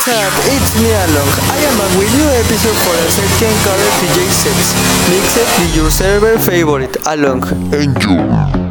What's up? it's me Along. I am a with new episode for a second current DJ sets, mixed with your server favorite, Along. Enjoy.